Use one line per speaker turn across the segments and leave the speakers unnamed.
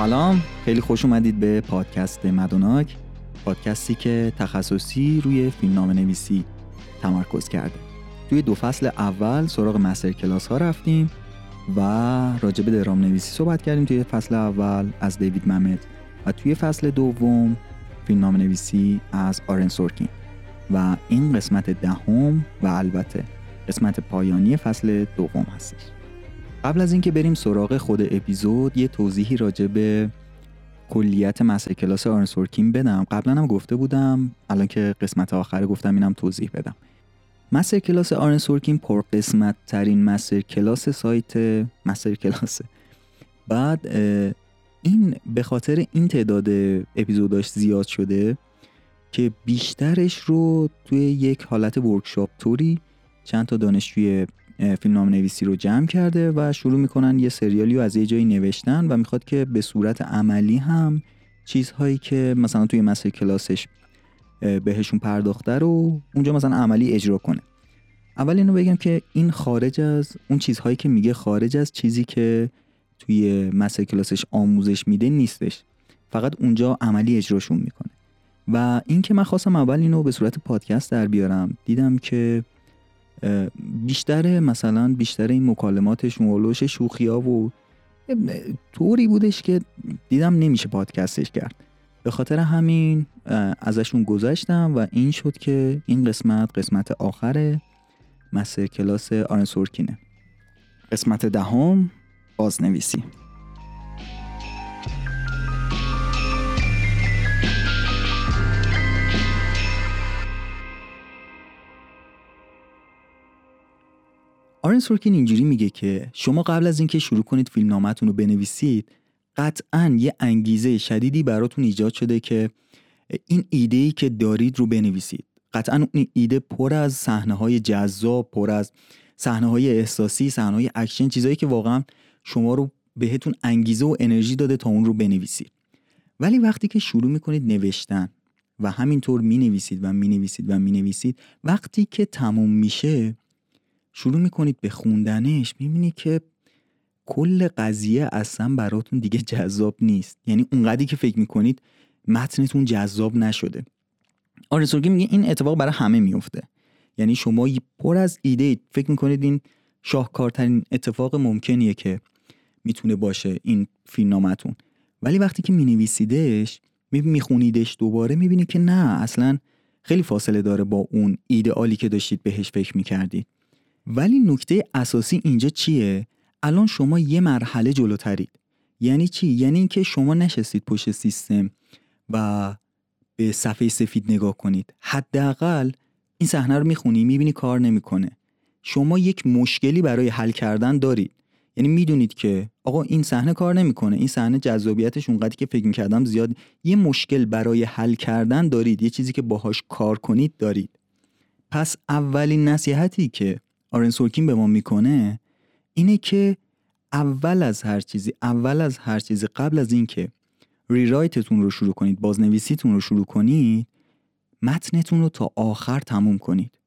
سلام. خیلی خوش اومدید به پادکست مدوناک پادکستی که تخصصی روی فیلمنامه نویسی تمرکز کرده. توی دو فصل اول سراغ مستر کلاس ها رفتیم و راجع به درام نویسی صحبت کردیم توی فصل اول از دیوید ممت و توی فصل دوم فیلمنامه نویسی از آرن سورکین. و این قسمت دهم و البته قسمت پایانی فصل دوم هستش. قبل از اینکه بریم سراغ خود اپیزود یه توضیحی راجع به کلیت مسئله کلاس آرن سورکین بدم. قبلا هم گفته بودم الان که قسمت آخر گفتم اینم توضیح بدم. مستر کلاس آرن سورکین پر قسمت ترین مستر کلاس سایت مستر کلاسه بعد این به خاطر این تعداد اپیزوداش زیاد شده که بیشترش رو توی یک حالت ورکشاپ توری چند تا دانشجوی فیلم نام نویسی رو جمع کرده و شروع می‌کنن یه سریالی رو از یه جایی نوشتن و می‌خواد که به صورت عملی هم چیزهایی که مثلا توی مسیر کلاسش بهشون پرداخته رو اونجا مثلا عملی اجرا کنه. اول اینو بگم که این خارج از اون چیزهایی که میگه خارج از چیزی که توی مسیر کلاسش آموزش میده نیستش. فقط اونجا عملی اجراشون می‌کنه. و این که من خواستم اول اینو به صورت پادکست در بیارم دیدم که بیشتر مثلا بیشتر این مکالماتش مولوش شوخی و طوری بودش که دیدم نمیشه پادکستش کرد. به خاطر همین ازشون گذشتم و این شد که این قسمت قسمت آخر مسیر کلاس آرن سورکینه. قسمت دهم بازنویسی. آرن سورکین اینجوری میگه که شما قبل از اینکه شروع کنید فیلم رو بنویسید قطعا یه انگیزه شدیدی براتون ایجاد شده که این ایده ای که دارید رو بنویسید. قطعا این ایده پر از صحنه های جذاب پر از صحنه های احساسی صحنه های اکشن چیزایی که واقعا شما رو بهتون انگیزه و انرژی داده تا اون رو بنویسید. ولی وقتی که شروع می‌کنید نوشتن و همینطور می نویسید و می نویسید و می نویسید وقتی که تموم میشه شروع می‌کنید به خوندنش می‌بینید که کل قضیه اصلا براتون دیگه جذاب نیست. یعنی اونقدری که فکر می‌کنید متنتون جذاب نشده. آرزورگی میگه این اتفاق برای همه میفته یعنی شما پر از ایده فکر می‌کنید این شاهکارترین اتفاق ممکنیه که می‌تونه باشه این فیلمنامتون ولی وقتی که مینویسیدش میخونیدش دوباره می‌بینید که نه اصلا خیلی فاصله داره با اون ایدئالی که داشتید بهش فکر می‌کردید. ولی نکته اساسی اینجا چیه؟ الان شما یه مرحله جلوترید. یعنی چی؟ یعنی اینکه شما نشستید پشت سیستم و به صفحه سفید نگاه کنید. حداقل این صحنه رو می‌خونی می‌بینی کار نمی‌کنه. شما یک مشکلی برای حل کردن دارید. یعنی می‌دونید که آقا این صحنه کار نمی‌کنه. این صحنه جذابیتش اونقدری که فکر می‌کردم زیاد. یه مشکل برای حل کردن دارید. یه چیزی که باهاش کار کنید دارید. پس اولین نصیحتی که آرن سورکین به ما می‌کنه اینه که اول از هر چیزی اول از هر چیزی قبل از اینکه ریرایتتون رو شروع کنید بازنویسیتون رو شروع کنید متنتون رو تا آخر تموم کنید.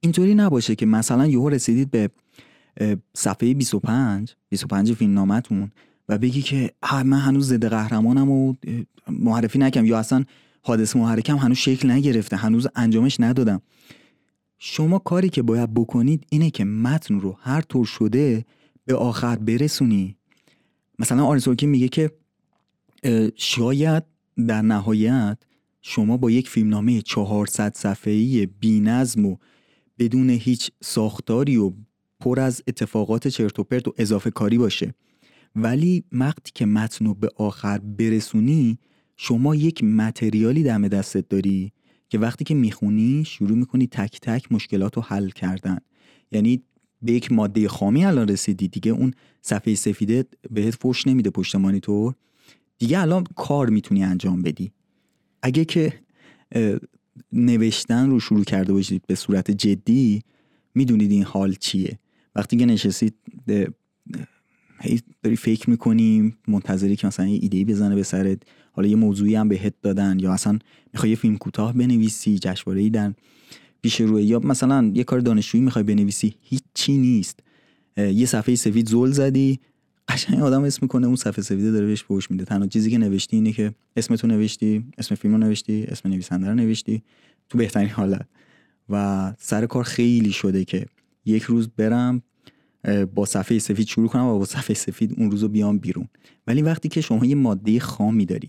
اینطوری نباشه که مثلا یهو رسیدید به صفحه 25 25 فیلم نامتون و بگی که من هنوز ضد قهرمانم و معرفی نکم یا اصلا حادث محرکم هنوز شکل نگرفته هنوز انجامش ندادم شما کاری که باید بکنید اینه که متن رو هر طور شده به آخر برسونی. مثلا آرنسورکی میگه که شاید در نهایت شما با یک فیلمنامه 400 صفحه‌ای بی‌نظم و بدون هیچ ساختاری و پر از اتفاقات چرت و پرت و اضافه کاری باشه. ولی وقتی که متن رو به آخر برسونی شما یک متریالی دم دستت داری. که وقتی که می‌خونی شروع می‌کنی تک تک مشکلات رو حل کردن. یعنی به یک ماده خامی الان رسیدی. دیگه اون صفحه سفیده بهت فوش نمیده پشت مانیتور. دیگه الان کار می‌تونی انجام بدی. اگه که نوشتن رو شروع کرده باشید به صورت جدی می‌دونید این حال چیه. وقتی که نشستید هی داری فکر می‌کنیم منتظری که مثلا یه ایده بزنه به سرت. حالا یه موضوعی هم بهت دادن یا اصلا می‌خوای یه فیلم کوتاه بنویسی جشنواره ای در پیش روی یا مثلا یه کار دانشجویی می‌خوای بنویسی هیچی نیست. یه صفحه سفید زل زدی قشنگ آدم اسم می‌کنه اون صفحه سفیده داره بهش پوش میده. تنها چیزی که نوشتی اینه که اسمتو نوشتی اسم فیلمو نوشتی اسم نویسنده رو نوشتی تو بهترین حالت. و سر کار خیلی شده که یک روز برم با صفحه سفید شروع کنم و با صفحه سفید اون روزو بیام بیرون. ولی وقتی که شما یه ماده خامی داری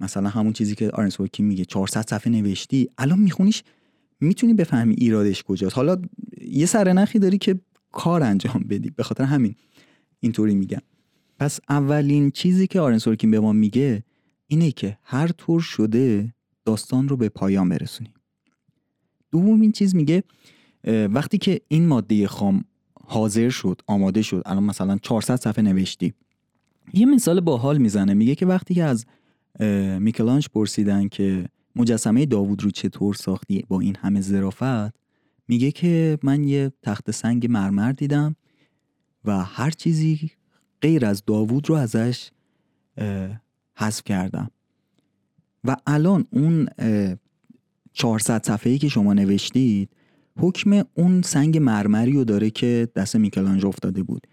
مثلا همون چیزی که آرنس میگه 400 صفحه نوشتی الان میخونیش می‌تونی بفهمی ایرادش کجاست. حالا یه سرنخی داری که کار انجام بدی. به خاطر همین اینطوری میگم. پس اولین چیزی که آرن سورکین به ما میگه اینه که هر طور شده داستان رو به پایان برسونی دومین چیز میگه وقتی که این ماده خام حاضر شد آماده شد الان مثلا 400 صفحه نوشتی. یه مثال باحال می‌زنه. میگه که وقتی که از میکلانج پرسیدن که مجسمه داوود رو چطور ساختی با این همه ظرافت. میگه که من یه تخت سنگ مرمر دیدم و هر چیزی غیر از داوود رو ازش حذف کردم. و الان اون 400 صفحه‌ای که شما نوشتید حکم اون سنگ مرمری رو داره که دست میکلانج افتاده بود.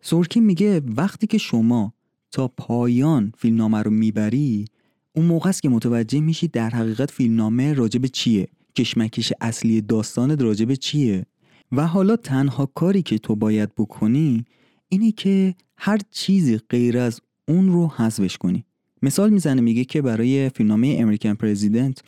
سورکین میگه وقتی که شما تا پایان فیلمنامه رو می‌بری اون موقع است که متوجه میشی در حقیقت فیلمنامه راجب چیه. کشمکش اصلی داستان راجب چیه. و حالا تنها کاری که تو باید بکنی اینه که هر چیزی غیر از اون رو حذفش کنی. مثال می‌زنه میگه که برای فیلمنامه امریکن پرزیدنت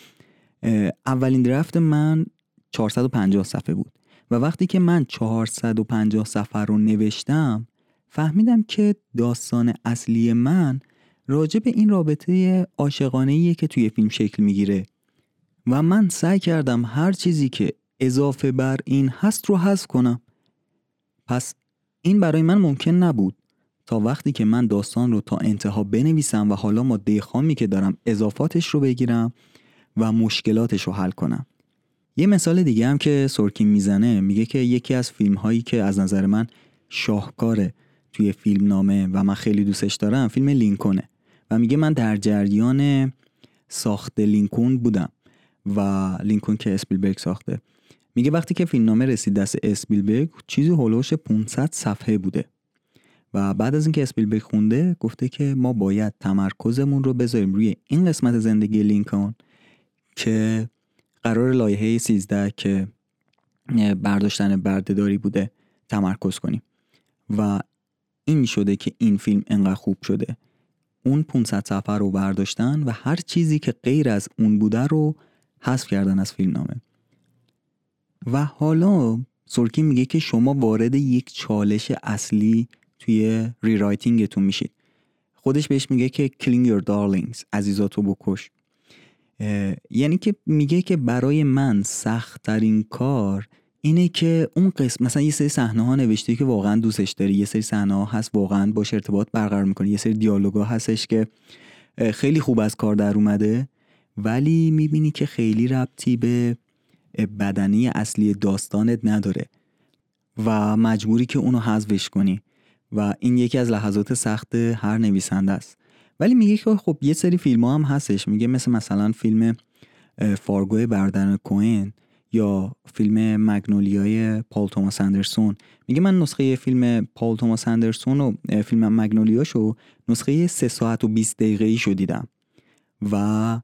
اولین درفت من 450 صفحه بود. و وقتی که من 450 صفحه رو نوشتم فهمیدم که داستان اصلی من راجع به این رابطه عاشقانه که توی فیلم شکل می‌گیره. و من سعی کردم هر چیزی که اضافه بر این هست رو حذف کنم. پس این برای من ممکن نبود. تا وقتی که من داستان رو تا انتها بنویسم و حالا ماده خامی که دارم اضافاتش رو بگیرم و مشکلاتش رو حل کنم. یه مثال دیگه هم که سورکین می‌زنه میگه که یکی از فیلم هایی که از نظر من شاهکاره توی فیلم نامه و من خیلی دوستش دارم فیلم لینکونه. و میگه من در جریان ساخت لینکون بودم و لینکون که اسپیلبرگ ساخته. میگه وقتی که فیلمنامه رسید دست اسپیلبرگ چیزی هولوش 500 صفحه بوده. و بعد از اینکه اسپیلبرگ خونده گفته که ما باید تمرکزمون رو بذاریم روی این قسمت زندگی لینکن که قرار لایحه 13 که برداشتن بردهداری بوده تمرکز کنیم. و این شده که این فیلم انقدر خوب شده. اون 500 صفحه رو برداشتن و هر چیزی که غیر از اون بوده رو حذف کردن از فیلم نامه و حالا سورکی میگه که شما وارد یک چالش اصلی توی ریرایتینگتون میشید. خودش بهش میگه که killing your darlings عزیزاتو بکش. یعنی که میگه که برای من سختترین کار اینه که اون قسم مثلا یه سری صحنه ها نوشته که واقعا دوستش داری یه سری صحنه ها هست واقعا باش ارتباط برقرار می‌کنه. یه سری دیالوگا هستش که خیلی خوب از کار در اومده ولی می‌بینی که خیلی ربطی به بدنی اصلی داستانت نداره و مجبوری که اونو حذفش کنی و این یکی از لحظات سخت هر نویسنده است. ولی میگه که خب یه سری فیلم ها هم هستش. میگه مثل مثلا فیلم فارگو برادران کوئن یا فیلم مگنولیای پال توماس اندرسون. میگه من نسخه فیلم پال توماس اندرسون و فیلم مگنولیاشو نسخه 3 ساعت و 20 دقیقه ای شو دیدم. و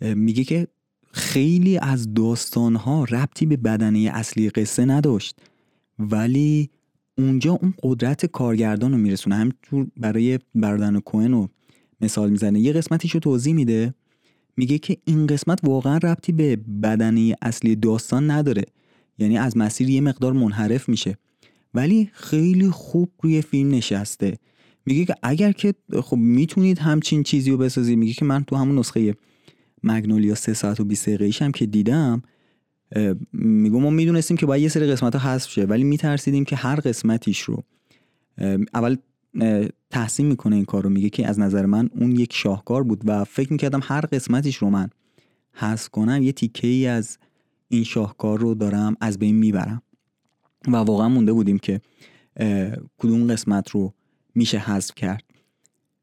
میگه که خیلی از داستان ها ربطی به بدنه اصلی قصه نداشت. ولی اونجا اون قدرت کارگردان رو میرسونه. همینطور برای برادران کوئن رو مثال می‌زنه. یه قسمتیش رو توضیح میده. میگه که این قسمت واقعا ربطی به بدنه اصلی داستان نداره. یعنی از مسیر یه مقدار منحرف میشه. ولی خیلی خوب روی فیلم نشسته. میگه که اگر که خب می‌تونید همچین چیزی رو بسازید. میگه که من تو همون نسخه مگنولیا 3 ساعت و 20 دقیقه هم که دیدم میگم ما می‌دونستیم که باید یه سری قسمت ها حذف شه. ولی میترسیدیم که هر قسمتیش رو اول تحسین می‌کنه این کار رو میگه که از نظر من اون یک شاهکار بود و فکر می‌کردم هر قسمتیش رو من حذف کنم یه تیکه ای از این شاهکار رو دارم از بین می‌برم. و واقعا مونده بودیم که کدوم قسمت رو میشه حذف کرد.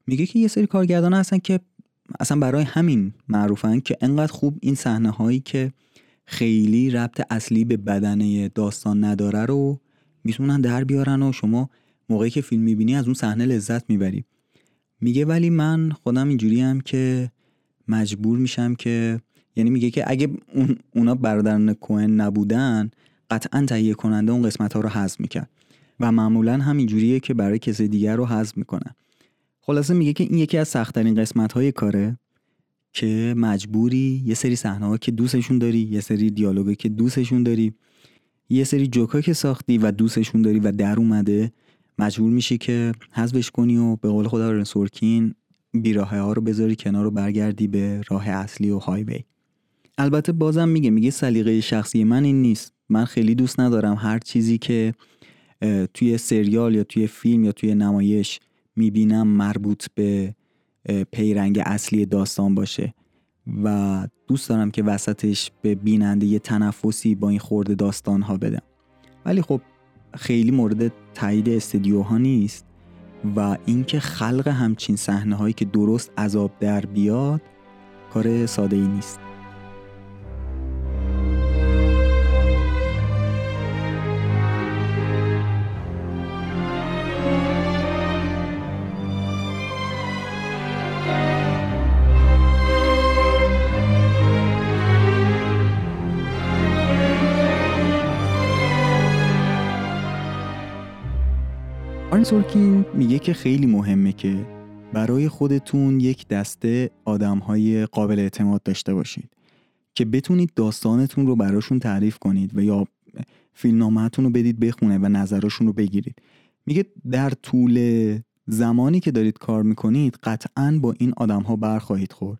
میگه که یه سری کارگردان هستن که اصلا برای همین معروفن که انقدر خوب این صحنه هایی که خیلی ربط اصلی به بدنه داستان نداره رو می‌تونن در بیارن و شما موقعی که فیلم می‌بینی از اون صحنه لذت می‌بری. میگه ولی من خودم اینجوری هم که مجبور میشم که یعنی میگه که اگه اون اونا برادران کوهن نبودن قطعا تهیه کننده اون قسمت ها رو حذف می‌کرد. و معمولا هم اینجوریه که برای کسی دیگر رو حذف می‌کنن خلاصه میگه که این یکی از سختترین قسمت های کاره که مجبوری یه سری صحنه که دوستشون داری یه سری دیالوگی که دوستشون داری یه سری جوکا که ساختی و دوستشون داری و در اومده مجبور میشی که حذفش کنی و به قول خدا سورکین بیراه ها رو بذاری کنار رو برگردی به راه اصلی و هایوی. البته بازم میگه میگه سلیقه شخصی من این نیست. من خیلی دوست ندارم هر چیزی که توی سریال یا توی فیلم یا توی نمایش می‌بینم مربوط به پیرنگ اصلی داستان باشه. و دوست دارم که وسطش به بیننده یه تنفسی با این خورده داستان ها بدم ولی خب خیلی مورد تایید استدیوها نیست و اینکه خلق همچین صحنه هایی که درست عذاب در بیاد کار ساده ای نیست. سورکین میگه که خیلی مهمه که برای خودتون یک دسته آدم های قابل اعتماد داشته باشید که بتونید داستانتون رو براشون تعریف کنید و یا فیلمنامهتون رو بدید بخونه و نظرشون رو بگیرید. میگه در طول زمانی که دارید کار می‌کنید قطعا با این آدم ها برخواهید خورد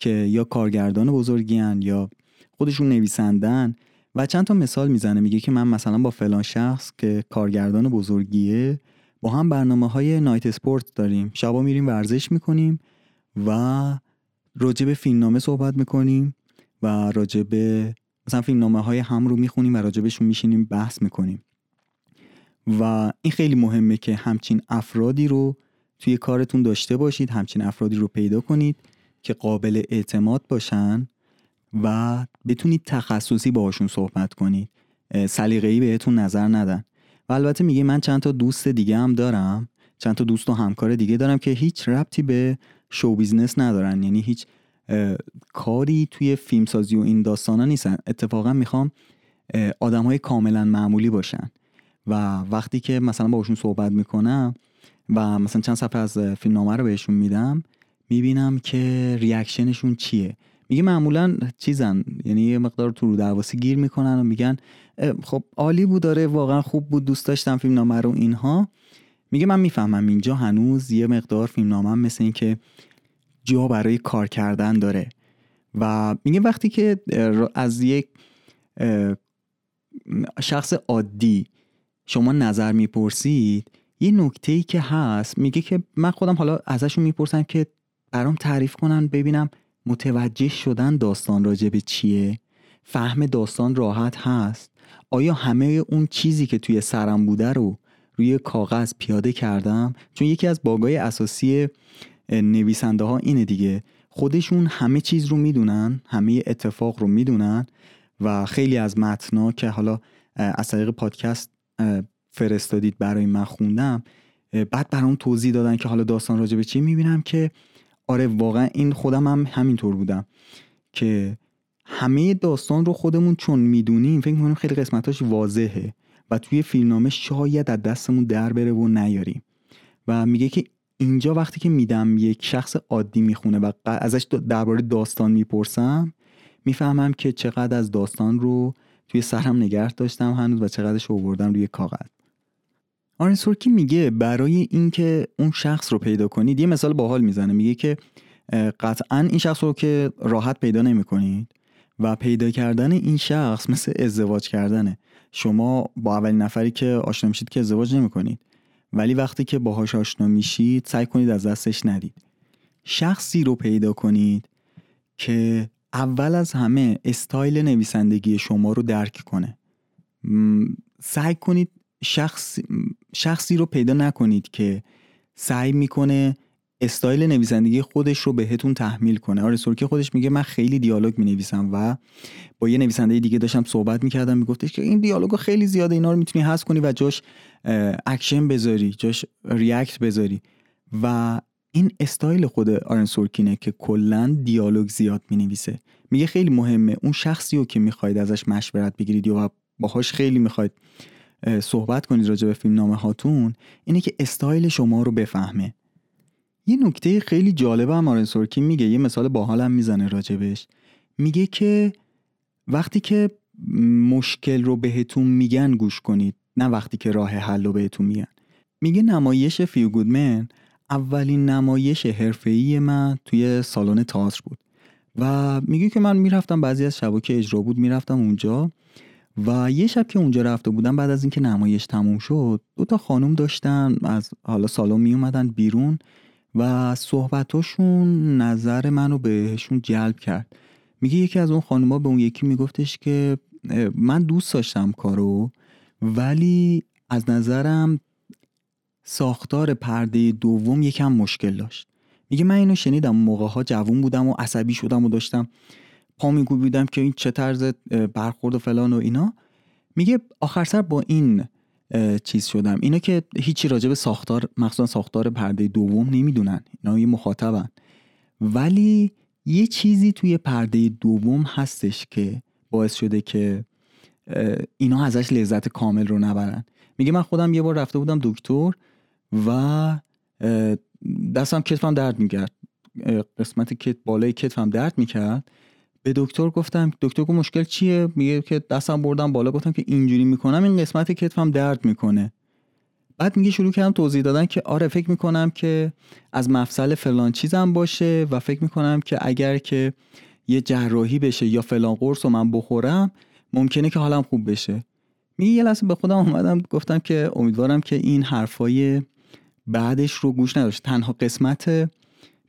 که یا کارگردان بزرگیان یا خودشون نویسندن و چند تا مثال می‌زنه. میگه که من مثلا با فلان شخص که کارگردان بزرگیه با هم برنامه های نایت اسپورت داریم. شبا میریم ورزش می‌کنیم و راجع به فیلمنامه صحبت می‌کنیم و راجع به مثلا فیلمنامه های هم رو می‌خونیم و راجبشون میشینیم بحث می‌کنیم. و این خیلی مهمه که همچین افرادی رو توی کارتون داشته باشید همچین افرادی رو پیدا کنید که قابل اعتماد باشن و بتونید تخصصی باهاشون صحبت کنید. سلیقه‌ای بهتون نظر ندن. و البته میگه من چند تا دوست دیگه هم دارم چند تا دوست و همکار دیگه دارم که هیچ ربطی به show business ندارن. یعنی هیچ کاری توی فیلمسازی و این داستانا نیستن. اتفاقا می‌خوام آدم های کاملا معمولی باشن. و وقتی که مثلا باشون صحبت می‌کنم و مثلا چند صفحه از فیلمنامه رو بهشون میدم می‌بینم که reaction شون چیه. میگه معمولا چیزن یعنی یه مقدار تو رو گیر می‌کنن و میگن خب عالی بود داره واقعا خوب بود دوست داشتم فیلم نامه رو اینها. میگه من می‌فهمم اینجا هنوز یه مقدار فیلم نامه مثل این که جا برای کار کردن داره. و میگه وقتی که از یک شخص عادی شما نظر می‌پرسید یه نکته ای که هست میگه که من خودم حالا ازشون می‌پرسم که برام تعریف کنن ببینم متوجه شدن داستان راجع به چیه؟ فهم داستان راحت هست؟ آیا همه اون چیزی که توی سرم بوده رو روی کاغذ پیاده کردم؟ چون یکی از باگای اساسی نویسنده ها اینه دیگه. خودشون همه چیز رو می‌دونن همه اتفاق رو می‌دونن و خیلی از متنا که حالا از طریق پادکست فرستادید برای من خوندم بعد برام توضیح دادن که حالا داستان راجع به چی می‌بینم که آره واقعا این خودم هم همینطور بودم که همه داستان رو خودمون چون می‌دونیم فکر می‌کنیم خیلی قسمتاش واضحه و توی فیلمنامه شاید از دستمون در بره و نیاریم. و میگه که اینجا وقتی که میدم یک شخص عادی می‌خونه و ازش درباره داستان می‌پرسم می‌فهمم که چقدر از داستان رو توی سرم نگه داشتم هنوز و چقدرش آوردم روی کاغذ. آرن سورکی میگه برای اینکه اون شخص رو پیدا کنید یه مثال باحال می‌زنه میگه که قطعا این شخص رو که راحت پیدا نمی‌کنید و پیدا کردن این شخص مثل ازدواج کردنه. شما با اولین نفری که آشنا میشید که ازدواج نمی‌کنید. ولی وقتی که باهاش آشنا میشید سعی کنید از دستش ندید. شخصی رو پیدا کنید که اول از همه استایل نویسندگی شما رو درک کنه. سعی کنید شخص، شخصی رو پیدا نکنید که سعی می‌کنه استایل نویسندگی خودش رو بهتون تحمیل کنه. آرن سورکین خودش میگه من خیلی دیالوگ می‌نویسم و با یه نویسنده دیگه داشتم صحبت می‌کردم میگفتش که این دیالوگ خیلی زیاده اینا رو می‌تونی حذف کنی و جاش اکشن بذاری جاش react بذاری. و این استایل خود آرن سورکینه که کلا دیالوگ زیاد می‌نویسه. میگه خیلی مهمه اون شخصی رو که می‌خواید ازش مشورت بگیرید یا باهاش خیلی می‌خواید صحبت کنید راجع به فیلم نامه هاتون اینه که استایل شما رو بفهمه. یه نکته خیلی جالبه هم آرن سورکین میگه یه مثال باحالم می‌زنه راجبش. میگه که وقتی که مشکل رو بهتون میگن گوش کنید نه وقتی که راه حل رو بهتون میگن. میگه نمایش Few Good Men اولین نمایش حرفه‌ای من توی سالن تئاتر بود. و میگه که من می‌رفتم بعضی از شبا که اجرا بود می‌رفتم اونجا. و یه شب که اونجا رفته بودم بعد از اینکه نمایش تموم شد دو تا خانم داشتن از حالا سالن می اومدن بیرون و صحبتاشون نظر منو بهشون جلب کرد. میگه یکی از اون خانوما به اون یکی میگفتش که من دوست داشتم کارو ولی از نظرم ساختار پرده دوم یکم مشکل داشت. میگه من اینو شنیدم موقع ها جوون بودم و عصبی شدم و داشتم. پا بودم که این چه طرز برخورد و فلان و اینا. میگه آخر سر با این چیز شدم. اینا که هیچی راجع به ساختار مخصوصا ساختار پرده دوم نمی‌دونن. اینا یه مخاطبن. ولی یه چیزی توی پرده دوم هستش که باعث شده که اینا ازش لذت کامل رو نبرن. میگه من خودم یه بار رفته بودم دکتر و دستم کتفم درد می‌کرد. قسمت کت بالای کتفم درد می‌کرد. به دکتر گفتم دکتر گفت مشکل چیه؟ میگه که دستم بردم بالا. گفتم که اینجوری می‌کنم این قسمت کتفم درد می‌کنه. بعد میگه شروع کردم توضیح دادن که آره فکر می‌کنم که از مفصل فلان چیزم باشه و فکر می‌کنم که اگر که یه جراحی بشه یا فلان قرص رو من بخورم ممکنه که حالم خوب بشه. میگه یه لحظه به خودم اومدم گفتم که امیدوارم که این حرفای بعدش رو گوش نداشت. تنها قسمت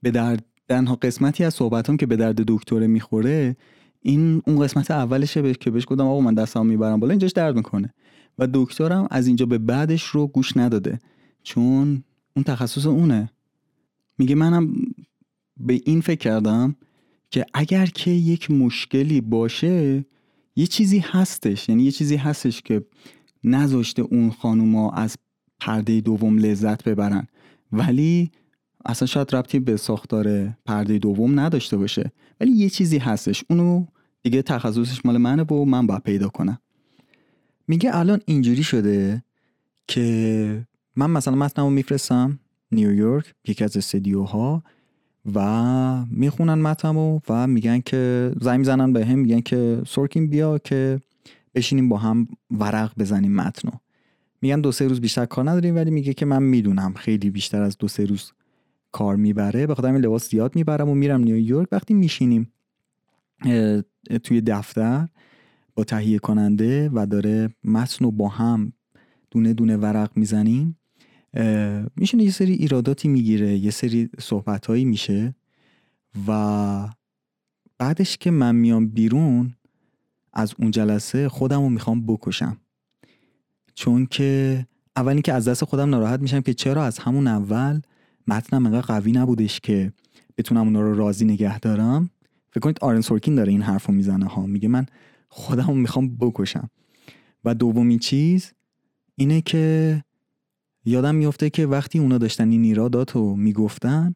به درد تنها قسمتی از صحبتام که به درد دکتر می‌خوره این اون قسمت اولشه که بهش گفتم آقا من دستام می‌برم بالا اینجاش درد می‌کنه. و دکترم از اینجا به بعدش رو گوش نداده چون اون تخصص اونه. میگه منم به این فکر کردم که اگر که یک مشکلی باشه یه چیزی هستش. یعنی یه چیزی هستش که نذاشته اون خانوما از پرده دوم لذت ببرن. ولی اصلا شاید ربطی به ساختار پرده دوم نداشته باشه ولی یه چیزی هستش. اونو دیگه تخصصش مال منه و من باید پیدا کنم. میگه الان اینجوری شده که من مثلا متنمو میفرستم نیویورک یکی از استدیوها و می‌خونن متنمو و میگن که زنگ می‌زنن به هم میگن که سورکین بیا که بشینیم با هم ورق بزنیم متنو. میگن دو سه روز بیشتر کار نداریم ولی میگه که من می‌دونم خیلی بیشتر از دو سه روز کار می‌بره به این لباس زیاد می‌برم و میرم نیویورک وقتی میشینیم توی دفتر با تهیه کننده و داره متن رو با هم دونه دونه ورق می‌زنیم میشینه یه سری ایراداتی می‌گیره یه سری صحبتهایی میشه و بعدش که من میام بیرون از اون جلسه خودم رو می‌خوام بکشم. چون که اولی که از دست خودم ناراحت میشم که چرا از همون اول متنم انقدر قوی نبودش که بتونم اونا رو راضی نگه دارم. فکر کنید آرن سورکین داره این حرف رو می‌زنه ها. میگه من خودم می‌خوام بکشم. و دومین چیز اینه که یادم میفته که وقتی اونا داشتن این ایرادات رو می‌گفتن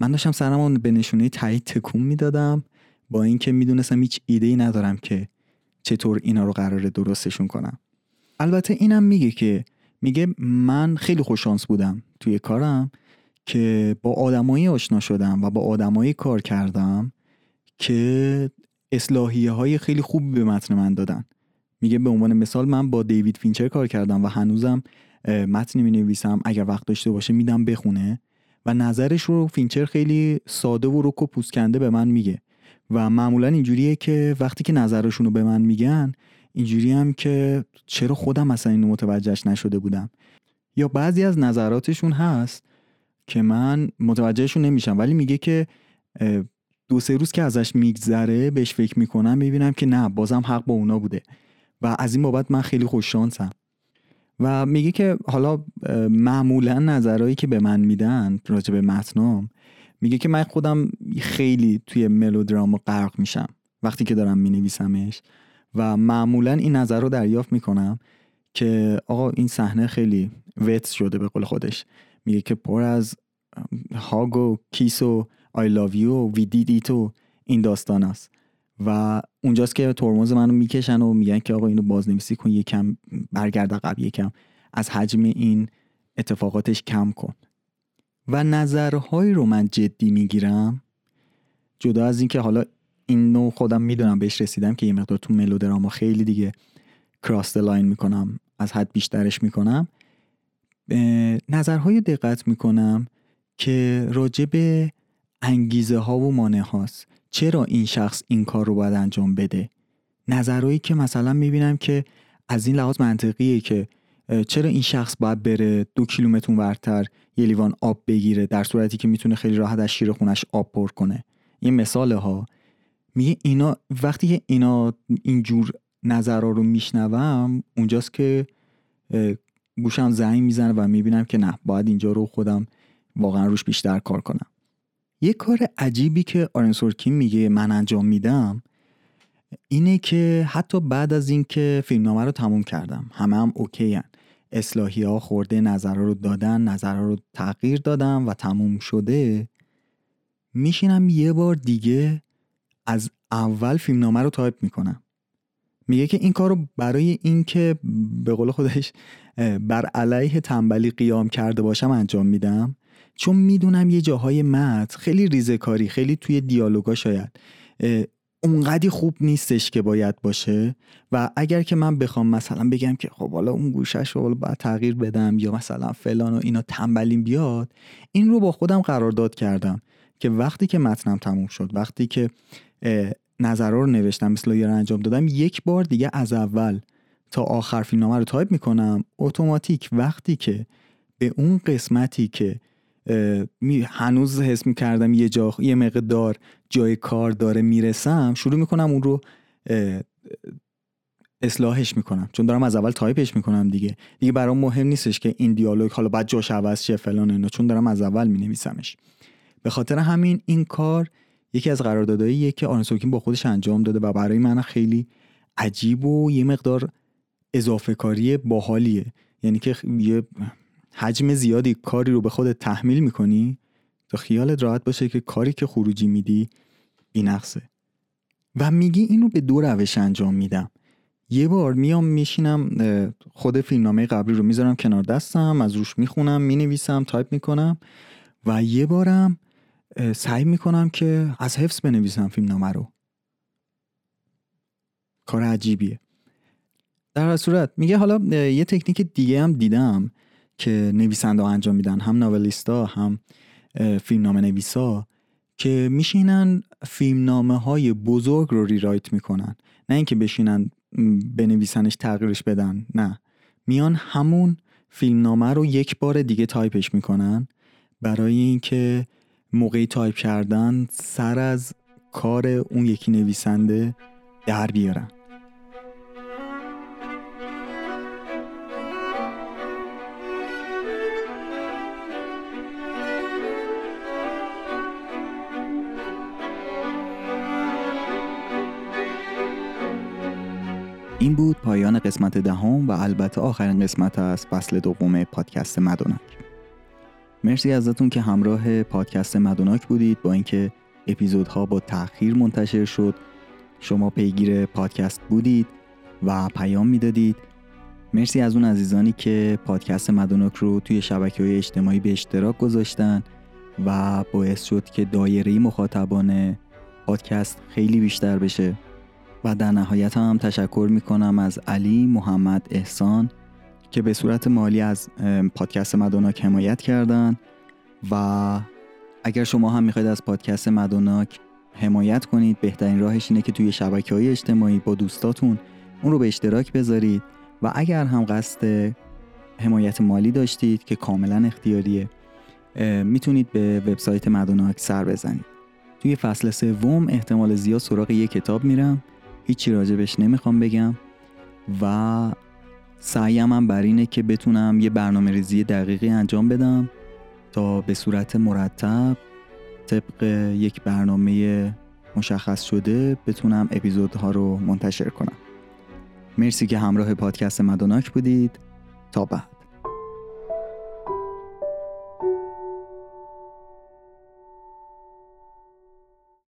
من داشتم سرم به نشونه تایید تکون می‌دادم با اینکه می‌دونستم هیچ ایده ای ندارم که چطور اینا رو قراره درستشون کنم. البته اینم میگه که میگه من خیلی خوششانس بودم توی کارم. که با آدمایی آشنا شدم و با آدمایی کار کردم که اصلاحیه های خیلی خوبی به متن من دادن. میگه به عنوان مثال من با دیوید فینچر کار کردم و هنوزم متنی می نویسم اگر وقت داشته باشه میدم بخونه و نظرش رو فینچر خیلی ساده و رک و پوسکنده به من میگه و معمولا اینجوریه که وقتی که نظرشون رو به من میگن اینجوری هم که چرا خودم مثلا اینو متوجهش نشده بودم. یا بعضی از نظراتشون هست که من متوجهشون نمیشم. ولی میگه که دو سه روز که ازش میگذره بهش فکر می‌کنم می‌بینم که نه بازم حق با اونا بوده. و از این بابت من خیلی خوششانسم و میگه که حالا معمولا نظرهایی که به من میدن راجع به متنام میگه که من خودم خیلی توی ملودراما غرق میشم وقتی که دارم مینویسمش. و معمولا این نظر رو دریافت می‌کنم که آقا این صحنه خیلی wet شده به قول خودش. میگه که پر از hug و kiss و I love you و we did it و این داستان است. و اونجاست که ترمز منو می‌کشن و میگن که آقا اینو بازنویسی کن یکم برگرد عقب یکم از حجم این اتفاقاتش کم کن. و نظرهایی رو من جدی می‌گیرم جدا از اینکه حالا این نوع خودم می‌دونم بهش رسیدم که یه مقدار تو ملودراما خیلی دیگه کراس لاین می‌کنم از حد بیشترش می‌کنم. نظرهای دقت می‌کنم که راجع به انگیزه ها و مانع هاست چرا این شخص این کار رو باید انجام بده؟ نظرهایی که مثلا می‌بینم که از این لحاظ منطقیه که چرا این شخص باید بره دو کیلومتر ورتر یه لیوان آب بگیره در صورتی که می‌تونه خیلی راحت از شیر خونش آب پر کنه؟ یه مثال ها میگه اینا وقتی که اینا اینجور نظرها رو میشنوم اونجاست که گوشم زنگ می‌زنه و می‌بینم که نه باید اینجا رو خودم واقعا روش بیشتر کار کنم. یه کار عجیبی که آرن سورکین میگه من انجام میدم اینه که حتی بعد از اینکه فیلمنامه رو تموم کردم همه هم okay ان. اصلاحی ها خورده نظرها رو دادن نظرها رو تغییر دادم و تموم شده. میشینم یه بار دیگه از اول فیلمنامه رو تایپ می‌کنم. میگه که این کار رو برای اینکه به قول خودش بر علیه تنبلی قیام کرده باشم انجام میدم. چون می‌دونم یه جاهای متن خیلی ریزه کاری خیلی توی دیالوگا شاید اونقدی خوب نیستش که باید باشه. و اگر که من بخوام مثلا بگم که خب حالا اون گوشش رو باید تغییر بدم یا مثلا فلان و اینا تنبلیم بیاد این رو با خودم قرارداد کردم که وقتی که متنم تموم شد وقتی که نظرها رو نوشتم مثل رو انجام دادم یک بار دیگه از اول تا آخر فیلمنامه رو تایپ می‌کنم. اتوماتیک وقتی که به اون قسمتی که هنوز حس می‌کردم یه جا یه مقدار جای کار داره می‌رسم شروع می‌کنم اون رو اصلاحش می‌کنم. چون دارم از اول تایپش می‌کنم دیگه. دیگه برام مهم نیستش که این دیالوگ حالا بعد جاش عوض شه فلان اینا چون دارم از اول مینویسمش. به خاطر همین این کار یکی از قراردادهاییه که آرن سورکین با خودش انجام داده و برای من خیلی عجیب و یه مقدار اضافه کاری باحالیه. یعنی که یه حجم زیادی کاری رو به خودت تحمیل می‌کنی تا خیالت راحت باشه که کاری که خروجی میدی بینقصه و میگه اینو به دو روش انجام میدم. یه بار میام میشینم خود فیلمنامه قبلی رو می‌ذارم کنار دستم از روش می‌خونم می‌نویسم تایپ می‌کنم و یه بارم سعی می‌کنم که از حفظ بنویسم فیلمنامه رو. کار عجیبیه. در صورت میگه حالا یه تکنیک دیگه هم دیدم که نویسنده انجام میدن هم ناولیستا هم فیلمنامه نویسا که میشینن فیلمنامه های بزرگ رو ریرایت می‌کنن. نه اینکه بشینن بنویسنش تغییرش بدن نه. میان همون فیلمنامه رو یک بار دیگه تایپش می‌کنن برای اینکه موقعی تایپ کردن سر از کار اون یکی نویسنده در بیارن این بود پایان قسمت دهم و البته آخرین قسمت از فصل دوم پادکست مدونک. مرسی ازتون که همراه پادکست مدوناک بودید. با اینکه اپیزودها با تاخیر منتشر شد شما پیگیر پادکست بودید و پیام می‌دادید. مرسی از اون عزیزانی که پادکست مدوناک رو توی شبکه های اجتماعی به اشتراک گذاشتن و باعث شد که دایره مخاطبان پادکست خیلی بیشتر بشه. و در نهایت هم تشکر می‌کنم از علی محمد احسان که به صورت مالی از پادکست مدوناک حمایت کردن و اگر شما هم می‌خواید از پادکست مدوناک حمایت کنید بهترین راهش اینه که توی شبکه های اجتماعی با دوستاتون اون رو به اشتراک بذارید و اگر هم قصد حمایت مالی داشتید که کاملا اختیاریه می‌تونید به وبسایت مدوناک سر بزنید. توی فصل سوم احتمال زیاد سراغ یه کتاب میرم. هیچی راجبش نمی‌خوام بگم و سعیم هم بر اینه که بتونم یه برنامه ریزی دقیقی انجام بدم تا به صورت مرتب طبق یک برنامه مشخص شده بتونم اپیزودها رو منتشر کنم. مرسی که همراه پادکست مدوناک بودید. تا بعد.